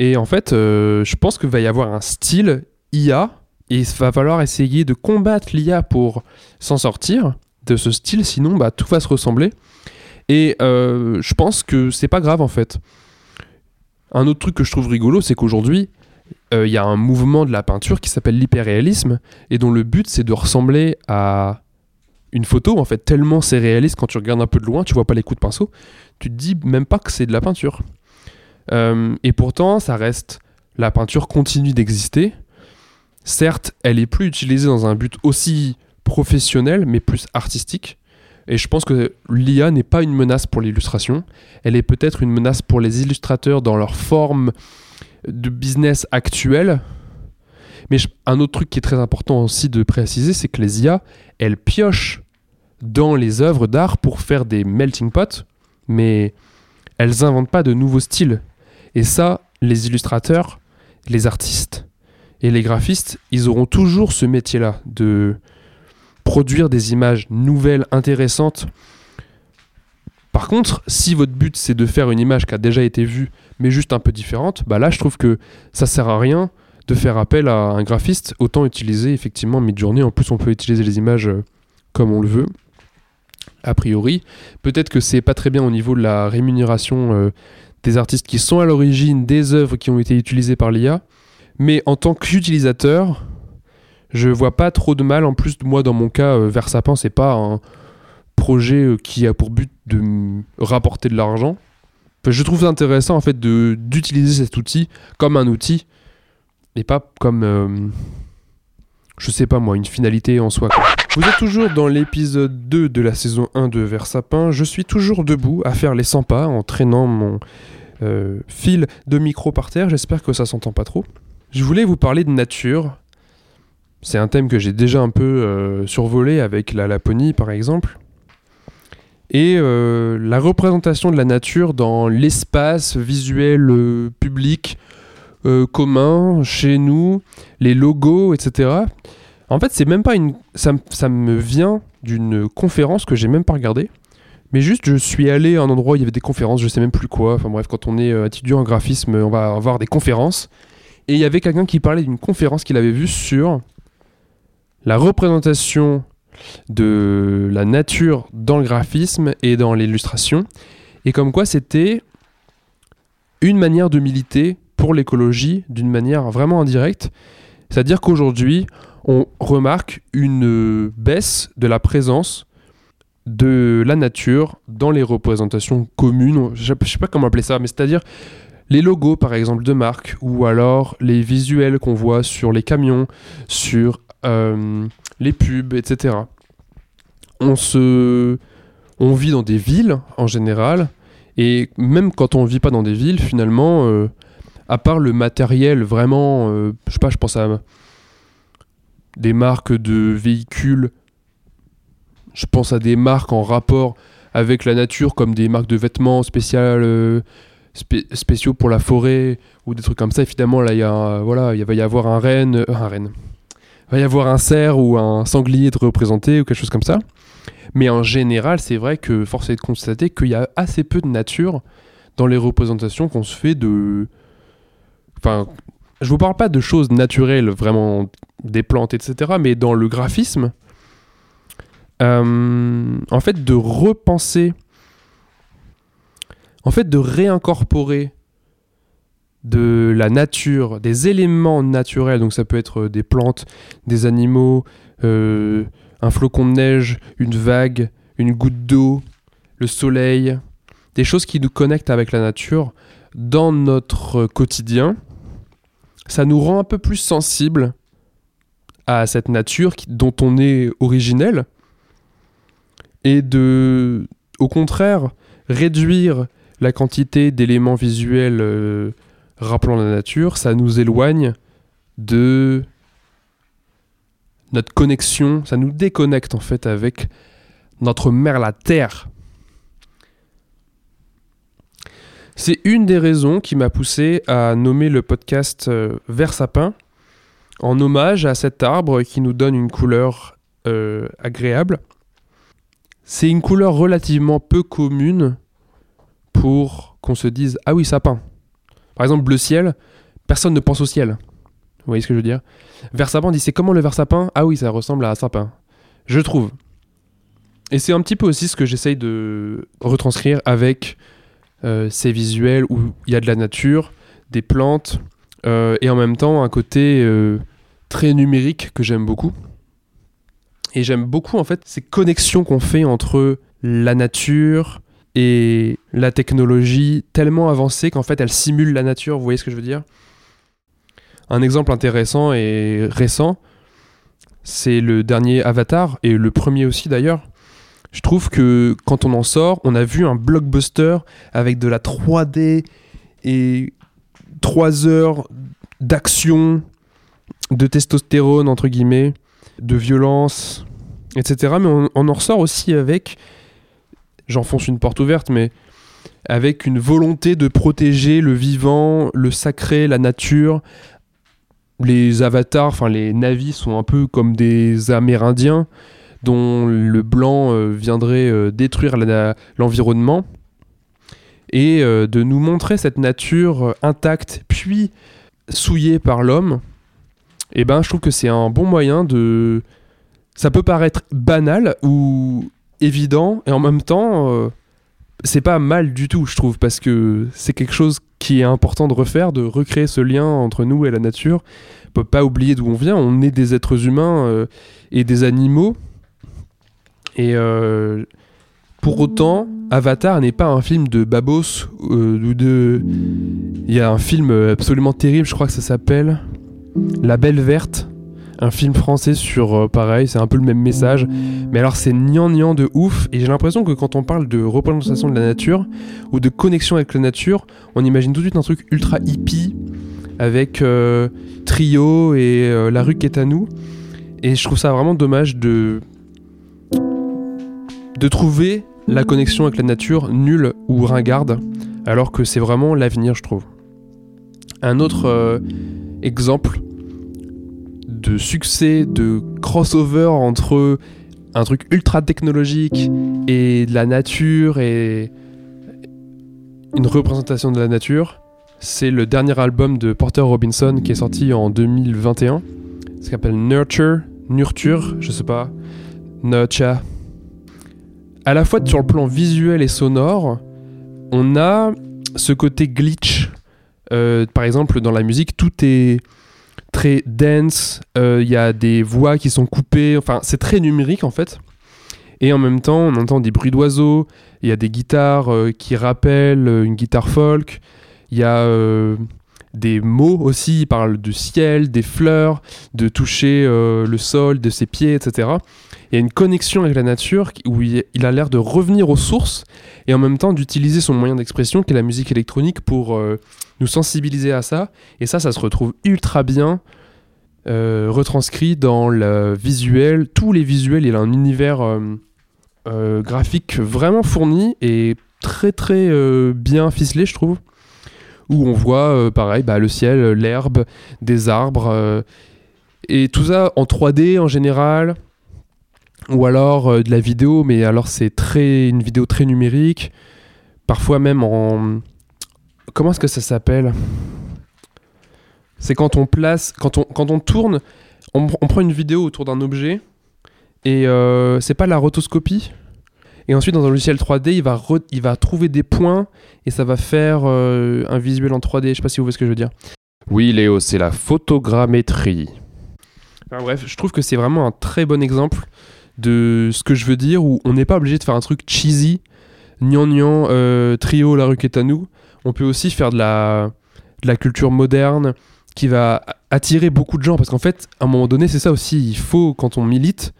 Et en fait, euh, je pense qu'il va y avoir un style IA et il va falloir essayer de combattre l'IA pour s'en sortir de ce style, sinon bah, tout va se ressembler. Et je pense que c'est pas grave en fait. Un autre truc que je trouve rigolo, c'est qu'aujourd'hui, euh, il y a un mouvement de la peinture qui s'appelle l'hyperréalisme et dont le but c'est de ressembler à une photo en fait tellement c'est réaliste quand tu regardes un peu de loin tu vois pas les coups de pinceau tu te dis même pas que c'est de la peinture euh, et pourtant ça reste la peinture continue d'exister certes elle est plus utilisée dans un but aussi professionnel mais plus artistique et je pense que l'IA n'est pas une menace pour l'illustration, elle est peut-être une menace pour les illustrateurs dans leur forme de business actuelle. Mais un autre truc qui est très important aussi de préciser, c'est que les IA, elles piochent dans les œuvres d'art pour faire des melting pots, mais elles inventent pas de nouveaux styles. Et ça, les illustrateurs, les artistes et les graphistes, ils auront toujours ce métier-là de produire des images nouvelles, intéressantes, Par contre, si votre but c'est de faire une image qui a déjà été vue, mais juste un peu différente, bah là je trouve que ça sert à rien de faire appel à un graphiste. Autant utiliser effectivement Midjourney. En plus, on peut utiliser les images euh, comme on le veut. A priori, peut-être que c'est pas très bien au niveau de la rémunération euh, des artistes qui sont à l'origine des œuvres qui ont été utilisées par l'IA. Mais en tant qu'utilisateur, je vois pas trop de mal. En plus, moi, dans mon cas, euh, Versapin, c'est pas un projet euh, qui a pour but de rapporter de l'argent. je trouve intéressant en fait d'utiliser cet outil comme un outil et pas comme euh, je sais pas moi une finalité en soi. Vous êtes toujours dans l'épisode 2 de la saison 1 de Versapin. Je suis toujours debout à faire les 100 pas en traînant mon fil de micro par terre. J'espère que ça s'entend pas trop. Je voulais vous parler de nature c'est un thème que j'ai déjà un peu euh, survolé avec la Laponie par exemple. Et euh, la représentation de la nature dans l'espace visuel euh, public commun, chez nous, les logos, etc. En fait, c'est même pas une. Ça, ça me vient d'une conférence que j'ai même pas regardée. Mais juste, je suis allé à un endroit où il y avait des conférences, je sais même plus quoi. Enfin bref, quand on est étudiant en graphisme, on va avoir des conférences. Et il y avait quelqu'un qui parlait d'une conférence qu'il avait vue sur la représentation de la nature dans le graphisme et dans l'illustration, et comme quoi c'était une manière de militer pour l'écologie d'une manière vraiment indirecte. C'est-à-dire qu'aujourd'hui, on remarque une baisse de la présence de la nature dans les représentations communes. Je ne sais pas comment appeler ça, mais c'est-à-dire les logos par exemple de marque ou alors les visuels qu'on voit sur les camions, sur euh, les pubs, etc. On, se... on vit dans des villes en général, et même quand on vit pas dans des villes, finalement, euh, à part le matériel vraiment, euh, je sais pas, je pense à des marques de véhicules, je pense à des marques en rapport avec la nature, comme des marques de vêtements spéciales, spéciaux pour la forêt, ou des trucs comme ça. Évidemment, là, il voilà, il va y avoir un renne, un renne, va y avoir un cerf ou un sanglier de représenté ou quelque chose comme ça. Mais en général, c'est vrai que force est de constater qu'il y a assez peu de nature dans les représentations qu'on se fait de. Enfin, je vous parle pas de choses naturelles, vraiment des plantes, etc., mais dans le graphisme, euh, en fait, de repenser, en fait, de réincorporer de la nature, des éléments naturels, donc ça peut être euh, des plantes, des animaux, euh, un flocon de neige, une vague, une goutte d'eau, le soleil, des choses qui nous connectent avec la nature dans notre quotidien, ça nous rend un peu plus sensibles à cette nature dont on est originel et de, au contraire, réduire la quantité d'éléments visuels euh, rappelant la nature, ça nous éloigne de notre connexion, ça nous déconnecte en fait avec notre mère la Terre. C'est une des raisons qui m'a poussé à nommer le podcast euh, Vert Sapin en hommage à cet arbre qui nous donne une couleur euh, agréable. C'est une couleur relativement peu commune pour qu'on se dise Ah oui, sapin. Par exemple, bleu ciel, personne ne pense au ciel. Vous voyez ce que je veux dire? Vers sapin, on dit c'est comment le vers sapin? Ah oui, ça ressemble à un sapin. Je trouve. Et c'est un petit peu aussi ce que j'essaye de retranscrire avec euh, ces visuels où il y a de la nature, des plantes, euh, et en même temps un côté très numérique que j'aime beaucoup. Et j'aime beaucoup en fait ces connexions qu'on fait entre la nature, et la technologie tellement avancée qu'en fait elle simule la nature, vous voyez ce que je veux dire? Un exemple intéressant et récent, c'est le dernier Avatar, et le premier aussi d'ailleurs. Je trouve que quand on en sort, on a vu un blockbuster avec de la 3D et 3 heures d'action, de testostérone entre guillemets, de violence, etc. Mais on, en ressort aussi avec j'enfonce une porte ouverte, mais avec une volonté de protéger le vivant, le sacré, la nature. Les avatars, enfin les navis sont un peu comme des Amérindiens, dont le blanc euh, viendrait euh, détruire l'environnement, et euh, de nous montrer cette nature intacte, puis souillée par l'homme, et ben je trouve que c'est un bon moyen de... Ça peut paraître banal ou évident, et en même temps, euh, c'est pas mal du tout, je trouve, parce que c'est quelque chose qui est important de refaire, de recréer ce lien entre nous et la nature. On peut pas oublier d'où on vient, on est des êtres humains euh, et des animaux. Et euh, pour autant, Avatar n'est pas un film de Babos ou de. Il y a un film absolument terrible, je crois que ça s'appelle La Belle Verte. Un film français sur euh, pareil, c'est un peu le même message. Mais alors c'est gnangnan de ouf. Et j'ai l'impression que quand on parle de représentation de la nature ou de connexion avec la nature, on imagine tout de suite un truc ultra hippie avec euh, Trio et euh, La rue qui est à nous. Et je trouve ça vraiment dommage de de trouver la connexion avec la nature nulle ou ringarde, alors que c'est vraiment l'avenir, je trouve. Un autre exemple de succès, de crossover entre un truc ultra technologique et la nature et une représentation de la nature, c'est le dernier album de Porter Robinson qui est sorti en 2021. Ce qu'il appelle Nurture, Nurture, je sais pas, Nurture. À la fois sur le plan visuel et sonore, on a ce côté glitch. Euh, par exemple, dans la musique, tout est très dense, euh, il y a des voix qui sont coupées, enfin c'est très numérique en fait. Et en même temps, on entend des bruits d'oiseaux, il y a des guitares euh, qui rappellent euh, une guitare folk, il y a euh, des mots aussi, il parle du ciel, des fleurs, de toucher euh, le sol, de ses pieds, etc. Il y a une connexion avec la nature où il a l'air de revenir aux sources et en même temps d'utiliser son moyen d'expression qui est la musique électronique pour euh, nous sensibiliser à ça. Et ça, ça se retrouve ultra bien euh, retranscrit dans le visuel. Tous les visuels, il a un univers graphique vraiment fourni et très très bien ficelé, je trouve. Où on voit, euh, pareil, bah, le ciel, l'herbe, des arbres. euh, et tout ça en 3D en général. Ou alors euh, de la vidéo, mais alors c'est très une vidéo très numérique. Parfois même en... Comment est-ce que ça s'appelle? C'est quand on place, quand on, quand on tourne, on, prend une vidéo autour d'un objet et c'est pas la rotoscopie? Et ensuite, dans un logiciel 3D, il va, re- il va trouver des points et ça va faire euh, un visuel en 3D. Je sais pas si vous voyez ce que je veux dire. Oui, Léo, c'est la photogrammétrie. Enfin, bref, je trouve que c'est vraiment un très bon exemple de ce que je veux dire où on n'est pas obligé de faire un truc cheesy, gnangnan, euh, trio, la rue qui est à nous. On peut aussi faire de la, de la culture moderne qui va attirer beaucoup de gens parce qu'en fait, à un moment donné, c'est ça aussi. Il faut, quand on milite,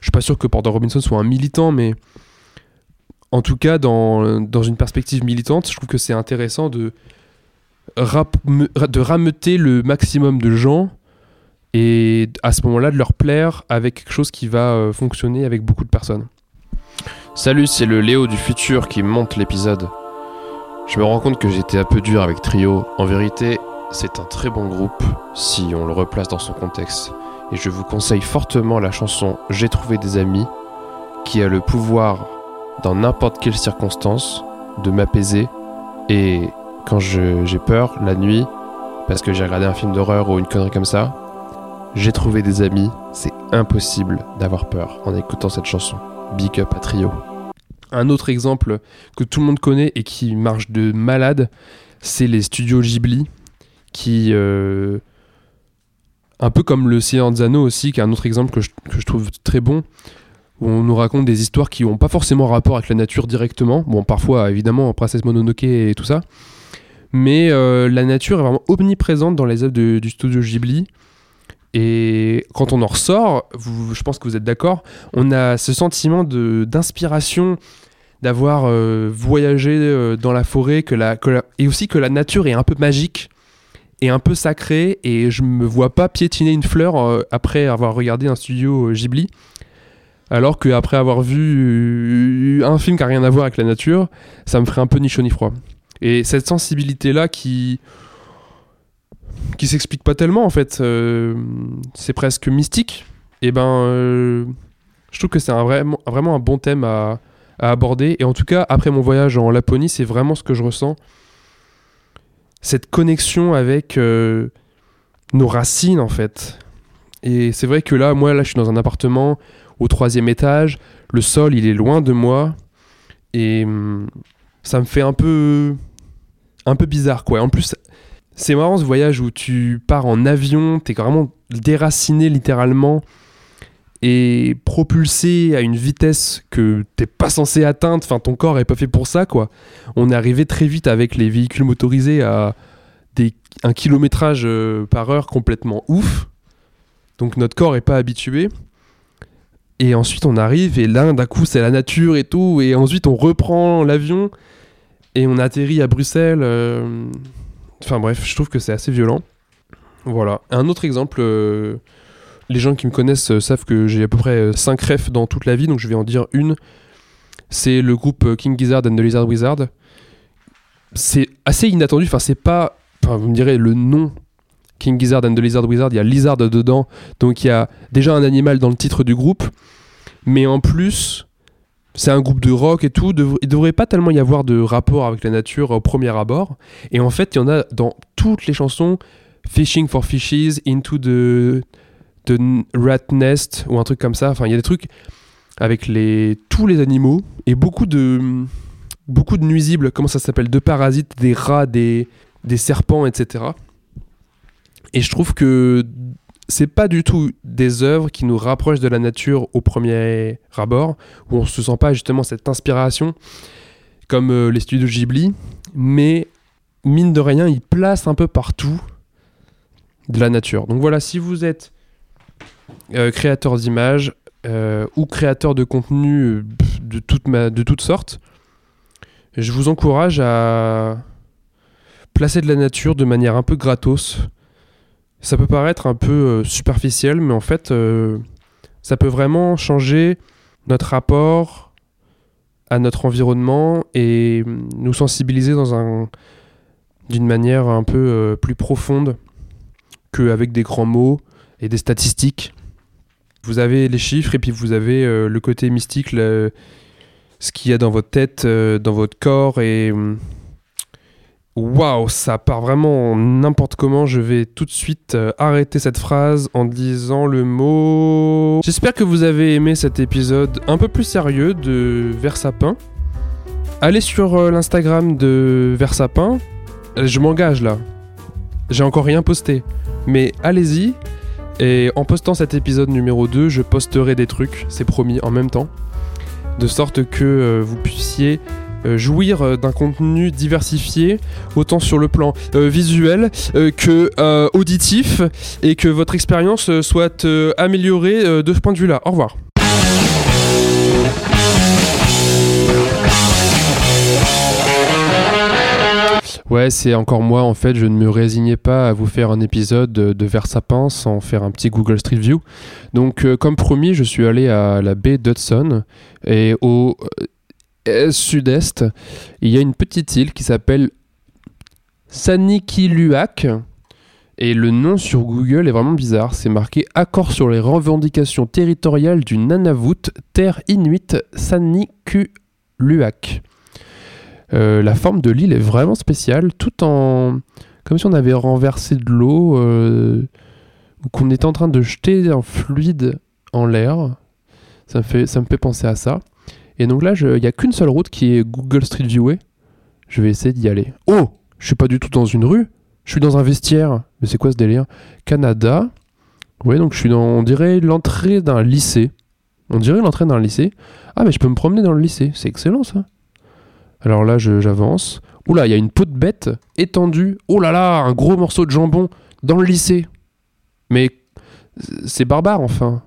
je suis pas sûr que Porter Robinson soit un militant, mais en tout cas, dans, dans une perspective militante, je trouve que c'est intéressant de, de rameuter le maximum de gens et à ce moment-là de leur plaire avec quelque chose qui va euh, fonctionner avec beaucoup de personnes. Salut, c'est le Léo du futur qui monte l'épisode. Je me rends compte que j'étais un peu dur avec Trio. En vérité, c'est un très bon groupe si on le replace dans son contexte. Et je vous conseille fortement la chanson J'ai trouvé des amis, qui a le pouvoir, dans n'importe quelle circonstance, de m'apaiser. Et quand j'ai peur, la nuit, parce que j'ai regardé un film d'horreur ou une connerie comme ça, j'ai trouvé des amis, c'est impossible d'avoir peur en écoutant cette chanson. Big up à Trio. Un autre exemple que tout le monde connaît et qui marche de malade, c'est les studios Ghibli, qui, euh, un peu comme le Seigneur Anneaux aussi, qui est un autre exemple que que je trouve très bon, où on nous raconte des histoires qui n'ont pas forcément rapport avec la nature directement. Bon, parfois, évidemment, Princesse Mononoke et tout ça. Mais euh, la nature est vraiment omniprésente dans les œuvres du studio Ghibli. Et quand on en ressort, je pense que vous êtes d'accord, on a ce sentiment d'inspiration, d'avoir euh, voyagé euh, dans la forêt, que la, et aussi que la nature est un peu magique et un peu sacrée. Et je me vois pas piétiner une fleur après avoir regardé un studio Ghibli. Alors qu'après avoir vu un film qui n'a rien à voir avec la nature, ça me ferait un peu ni chaud ni froid. Et cette sensibilité-là qui qui s'explique pas tellement en fait, euh, c'est presque mystique. Et ben, euh, Je trouve que c'est un vraiment, vraiment un bon thème à, à aborder. Et en tout cas, après mon voyage en Laponie, c'est vraiment ce que je ressens. Cette connexion avec euh, nos racines, en fait. Et c'est vrai que là, moi, là, je suis dans un appartement au troisième étage. Le sol, il est loin de moi. Et hum, ça me fait un peu, un peu bizarre, quoi. En plus, c'est marrant ce voyage où tu pars en avion, t'es vraiment déraciné littéralement et propulsé à une vitesse que t'es pas censé atteindre. Enfin, ton corps est pas fait pour ça, quoi. On est arrivé très vite avec les véhicules motorisés à des, un kilométrage euh, par heure complètement ouf. Donc notre corps est pas habitué. Et ensuite on arrive et là d'un coup c'est la nature et tout. Et ensuite on reprend l'avion et on atterrit à Bruxelles. euh, Enfin bref, je trouve que c'est assez violent. Voilà. Un autre exemple, euh, les gens qui me connaissent euh, savent que j'ai à peu près 5 refs dans toute la vie, donc je vais en dire une. C'est le groupe King Gizzard and the Lizard Wizard. C'est assez inattendu, enfin c'est pas... Enfin vous me direz le nom King Gizzard and the Lizard Wizard, il y a Lizard dedans, donc il y a déjà un animal dans le titre du groupe. Mais en plus, c'est un groupe de rock et tout. Il devrait pas tellement y avoir de rapport avec la nature au premier abord. Et en fait, il y en a dans toutes les chansons. Fishing for Fishes, Into the, the Rat Nest, ou un truc comme ça. Enfin, il y a des trucs avec les, tous les animaux et beaucoup de, beaucoup de nuisibles. Comment ça s'appelle? De parasites, des rats, des, des serpents, etc. Et je trouve que c'est pas du tout des œuvres qui nous rapprochent de la nature au premier abord, où on se sent pas justement cette inspiration comme euh, les studios Ghibli, mais mine de rien, ils placent un peu partout de la nature. Donc voilà, si vous êtes euh, créateur d'images euh, ou créateur de contenu de, toute de toutes sortes, je vous encourage à placer de la nature de manière un peu gratos. Ça peut paraître un peu euh, superficiel, mais en fait, euh, ça peut vraiment changer notre rapport à notre environnement et nous sensibiliser dans un d'une manière un peu euh, plus profonde qu'avec des grands mots et des statistiques. Vous avez les chiffres et puis vous avez le côté mystique, ce qu'il y a dans votre tête, dans votre corps et hum, Waouh, ça part vraiment n'importe comment. Je vais tout de suite euh, arrêter cette phrase en disant le mot. J'espère que vous avez aimé cet épisode un peu plus sérieux de Versapin. Allez sur euh, l'Instagram de Versapin. Euh, Je m'engage là. J'ai encore rien posté. Mais allez-y. Et en postant cet épisode numéro 2, je posterai des trucs, c'est promis, en même temps. De sorte que vous puissiez jouir euh, d'un contenu diversifié, autant sur le plan euh, visuel euh, que euh, auditif, et que votre expérience euh, soit euh, améliorée euh, de ce point de vue-là. Au revoir. Ouais, c'est encore moi en fait, je ne me résignais pas à vous faire un épisode de, Versapin sans faire un petit Google Street View. Donc euh, comme promis, je suis allé à la baie d'Hudson et au euh, sud-est, il y a une petite île qui s'appelle Sanikiluak. Et le nom sur Google est vraiment bizarre. C'est marqué Accord sur les revendications territoriales du Nunavut, terre inuite Sanikiluak. Euh, la forme de l'île est vraiment spéciale, tout en. comme si on avait renversé de l'eau, euh, ou qu'on était en train de jeter un fluide en l'air. Ça ça me fait penser à ça. Et donc là, il n'y a qu'une seule route qui est Google Street Viewé. Je vais essayer d'y aller. Oh Je suis pas du tout dans une rue. Je suis dans un vestiaire. Mais c'est quoi ce délire? Canada. Ouais, donc je suis dans, on dirait, l'entrée d'un lycée. On dirait l'entrée d'un lycée. Ah, mais je peux me promener dans le lycée. C'est excellent ça. Alors là, j'avance. Oula, il y a une peau de bête étendue. Oh là là, un gros morceau de jambon dans le lycée. Mais c'est barbare enfin.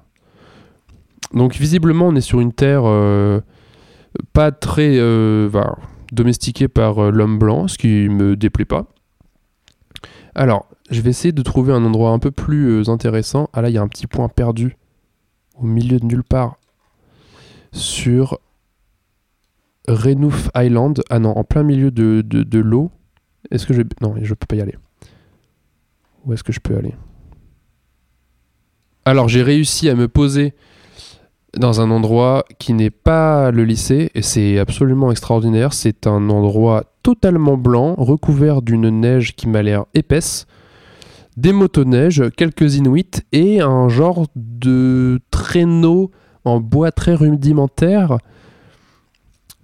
Donc visiblement, on est sur une terre euh, pas très euh, voilà, domestiquée par euh, l'homme blanc, ce qui me déplaît pas. Alors, je vais essayer de trouver un endroit un peu plus euh, intéressant. Ah là, il y a un petit point perdu au milieu de nulle part sur Renouf Island. Ah non, en plein milieu de l'eau. Est-ce que je... Non, je peux pas y aller. Où est-ce que je peux aller? Alors, j'ai réussi à me poser dans un endroit qui n'est pas le lycée, et c'est absolument extraordinaire. C'est un endroit totalement blanc, recouvert d'une neige qui m'a l'air épaisse, des motoneiges, quelques inuits et un genre de traîneau en bois très rudimentaire.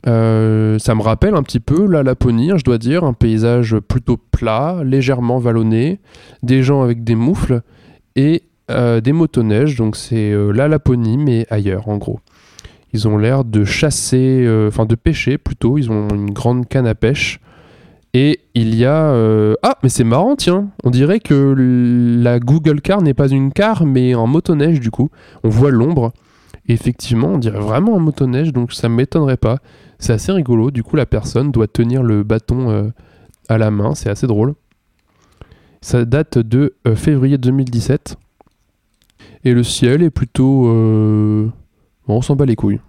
Euh, ça me rappelle un petit peu la Laponie, hein, je dois dire, un paysage plutôt plat, légèrement vallonné, des gens avec des moufles et euh, des motoneiges, donc c'est euh, la Laponie mais ailleurs en gros. Ils ont l'air de chasser, enfin de pêcher plutôt, ils ont une grande canne à pêche. Et il y a... Ah, mais c'est marrant, tiens. On dirait que la Google Car n'est pas une car, mais en motoneige, du coup. On voit l'ombre. Effectivement, on dirait vraiment un motoneige, donc ça ne m'étonnerait pas. C'est assez rigolo. Du coup, la personne doit tenir le bâton euh, à la main. C'est assez drôle. Ça date de euh, février 2017. Et le ciel est plutôt... Euh, bon, on s'en bat les couilles.